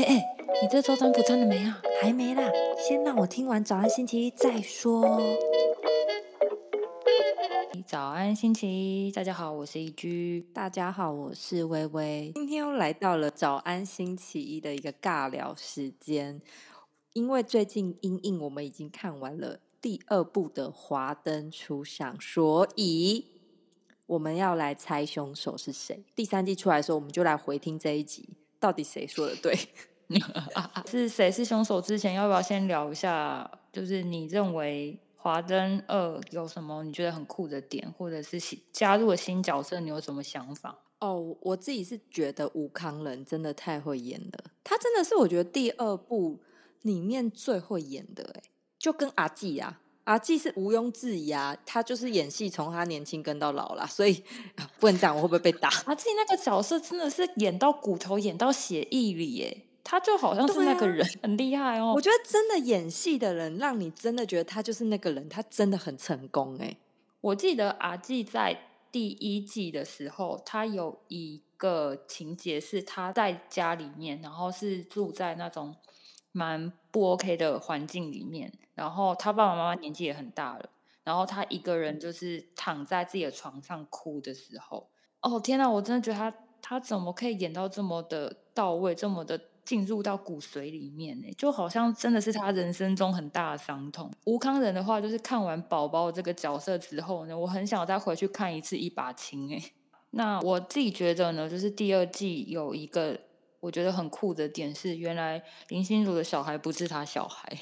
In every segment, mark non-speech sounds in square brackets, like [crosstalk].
哎哎，你这周占卜占了没啊？还没啦，先让我听完早安星期一再说。早安星期一，大家好，我是一居。大家好，我是微微。今天又来到了早安星期一的一个尬聊时间，因为最近英印我们已经看完了第二部的《华灯初上》，所以我们要来猜凶手是谁。第三季出来的时候，我们就来回听这一集，到底谁说的对？[laughs] 是谁是凶手？之前要不要先聊一下？就是你认为《华灯二》有什么你觉得很酷的点，或者是新加入了新角色，你有什么想法？哦，我自己是觉得吴康仁真的太会演了，他真的是我觉得第二部里面最会演的，哎，就跟阿纪啊，阿纪是毋庸置疑啊，他就是演戏从他年轻跟到老啦，所以 [laughs] 不能讲我会不会被打。阿纪那个角色真的是演到骨头，演到血液里，耶。他就好像是那个人，很厉害哦。我觉得真的演戏的人，让你真的觉得他就是那个人，他真的很成功哎。我记得阿纪在第一季的时候，他有一个情节是他在家里面，然后是住在那种蛮不 OK 的环境里面，然后他爸爸妈妈年纪也很大了，然后他一个人就是躺在自己的床上哭的时候，哦天哪，我真的觉得他他怎么可以演到这么的到位，这么的。进入到骨髓里面呢，就好像真的是他人生中很大的伤痛。吴康仁的话，就是看完宝宝这个角色之后呢，我很想再回去看一次一把青哎。[laughs] 那我自己觉得呢，就是第二季有一个我觉得很酷的点是，原来林心如的小孩不是他小孩。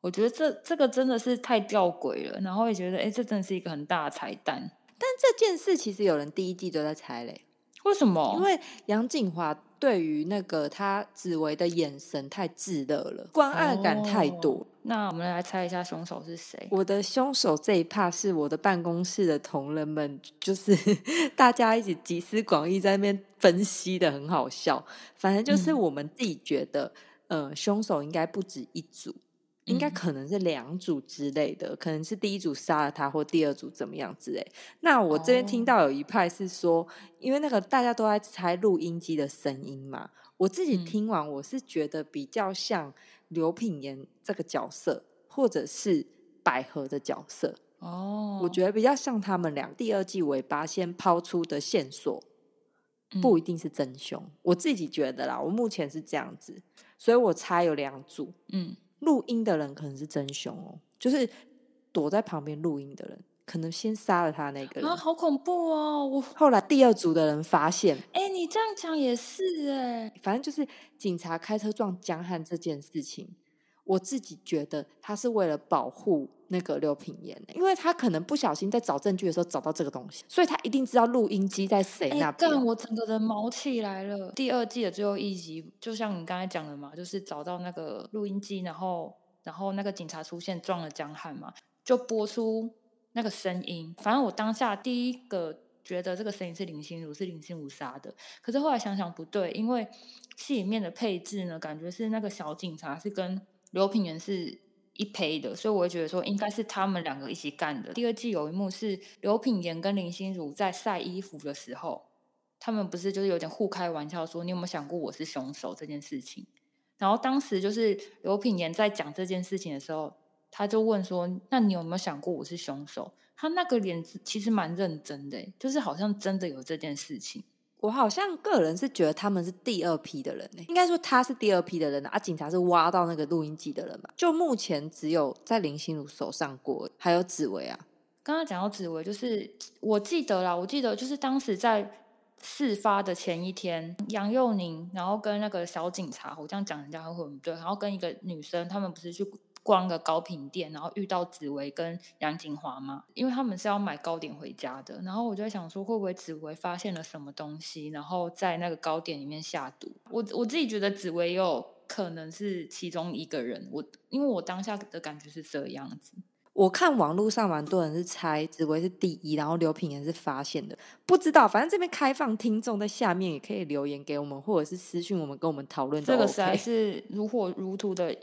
我觉得这这个真的是太吊诡了，然后也觉得哎，这真的是一个很大的彩蛋。但这件事其实有人第一季都在猜嘞，为什么？因为杨景华。对于那个他紫薇的眼神太炙热了，关爱感太多。那我们来猜一下凶手是谁？我的凶手这一趴是我的办公室的同仁们，就是 [laughs] 大家一起集思广益在那边分析的，很好笑。反正就是我们自己觉得，呃，凶手应该不止一组。应该可能是两组之类的，可能是第一组杀了他，或第二组怎么样之类。那我这边听到有一派是说，因为那个大家都在猜录音机的声音嘛，我自己听完我是觉得比较像刘品言这个角色，或者是百合的角色。哦，我觉得比较像他们俩。第二季尾巴先抛出的线索不一定是真凶，我自己觉得啦，我目前是这样子，所以我猜有两组。嗯。录音的人可能是真凶哦，就是躲在旁边录音的人，可能先杀了他那个人啊，好恐怖哦！我后来第二组的人发现，哎，你这样讲也是哎，反正就是警察开车撞江汉这件事情。我自己觉得他是为了保护那个刘品言，因为他可能不小心在找证据的时候找到这个东西，所以他一定知道录音机在谁那边。干，我整个人毛起来了。第二季的最后一集，就像你刚才讲的嘛，就是找到那个录音机，然后然后那个警察出现撞了江汉嘛，就播出那个声音。反正我当下第一个觉得这个声音是林心如，是林心如杀的。可是后来想想不对，因为戏里面的配置呢，感觉是那个小警察是跟。刘品言是一胚的，所以我会觉得说应该是他们两个一起干的。第二季有一幕是刘品言跟林心如在晒衣服的时候，他们不是就是有点互开玩笑说你有没有想过我是凶手这件事情？然后当时就是刘品言在讲这件事情的时候，他就问说：“那你有没有想过我是凶手？”他那个脸其实蛮认真的，就是好像真的有这件事情。我好像个人是觉得他们是第二批的人呢，应该说他是第二批的人啊。警察是挖到那个录音机的人嘛？就目前只有在林心如手上过，还有紫薇啊。刚刚讲到紫薇，就是我记得啦，我记得就是当时在事发的前一天，杨佑宁然后跟那个小警察，我这样讲人家会不对，然后跟一个女生，他们不是去。逛个糕品店，然后遇到紫薇跟杨锦华嘛，因为他们是要买糕点回家的。然后我就在想说，会不会紫薇发现了什么东西，然后在那个糕点里面下毒？我我自己觉得紫薇有可能是其中一个人。我因为我当下的感觉是这样子。我看网络上蛮多人是猜紫薇是第一，然后刘品言是发现的。不知道，反正这边开放听众在下面也可以留言给我们，或者是私讯我们跟我们讨论。这个实在是如火如荼的。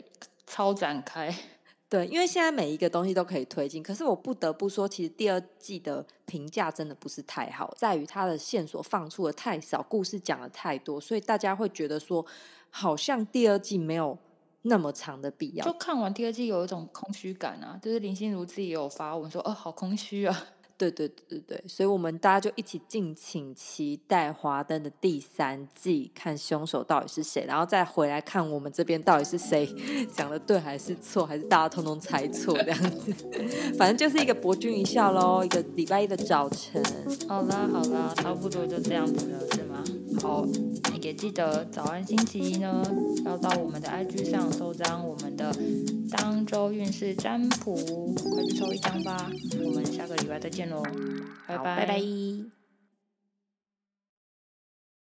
超展开，对 [laughs] 对，因为现在每一个东西都可以推进，可是我不得不说，其实第二季的评价真的不是太好，在于它的线索放出的太少，故事讲的太多，所以大家会觉得说，好像第二季没有那么长的必要。就看完第二季有一种空虚感啊，就是林心如自己也有发文说，哦，好空虚啊。对对对对对，所以我们大家就一起敬请期待《华灯》的第三季，看凶手到底是谁，然后再回来看我们这边到底是谁 [laughs] 讲的对还是错，还是大家通通猜错这样子。[laughs] 反正就是一个博君一笑喽，一个礼拜一的早晨。好啦好啦，差不多就这样子了，好，也记得早安星期一呢，要到我们的 IG 上收张我们的当周运势占卜，快去抽一张吧。我们下个礼拜再见喽，拜拜拜拜。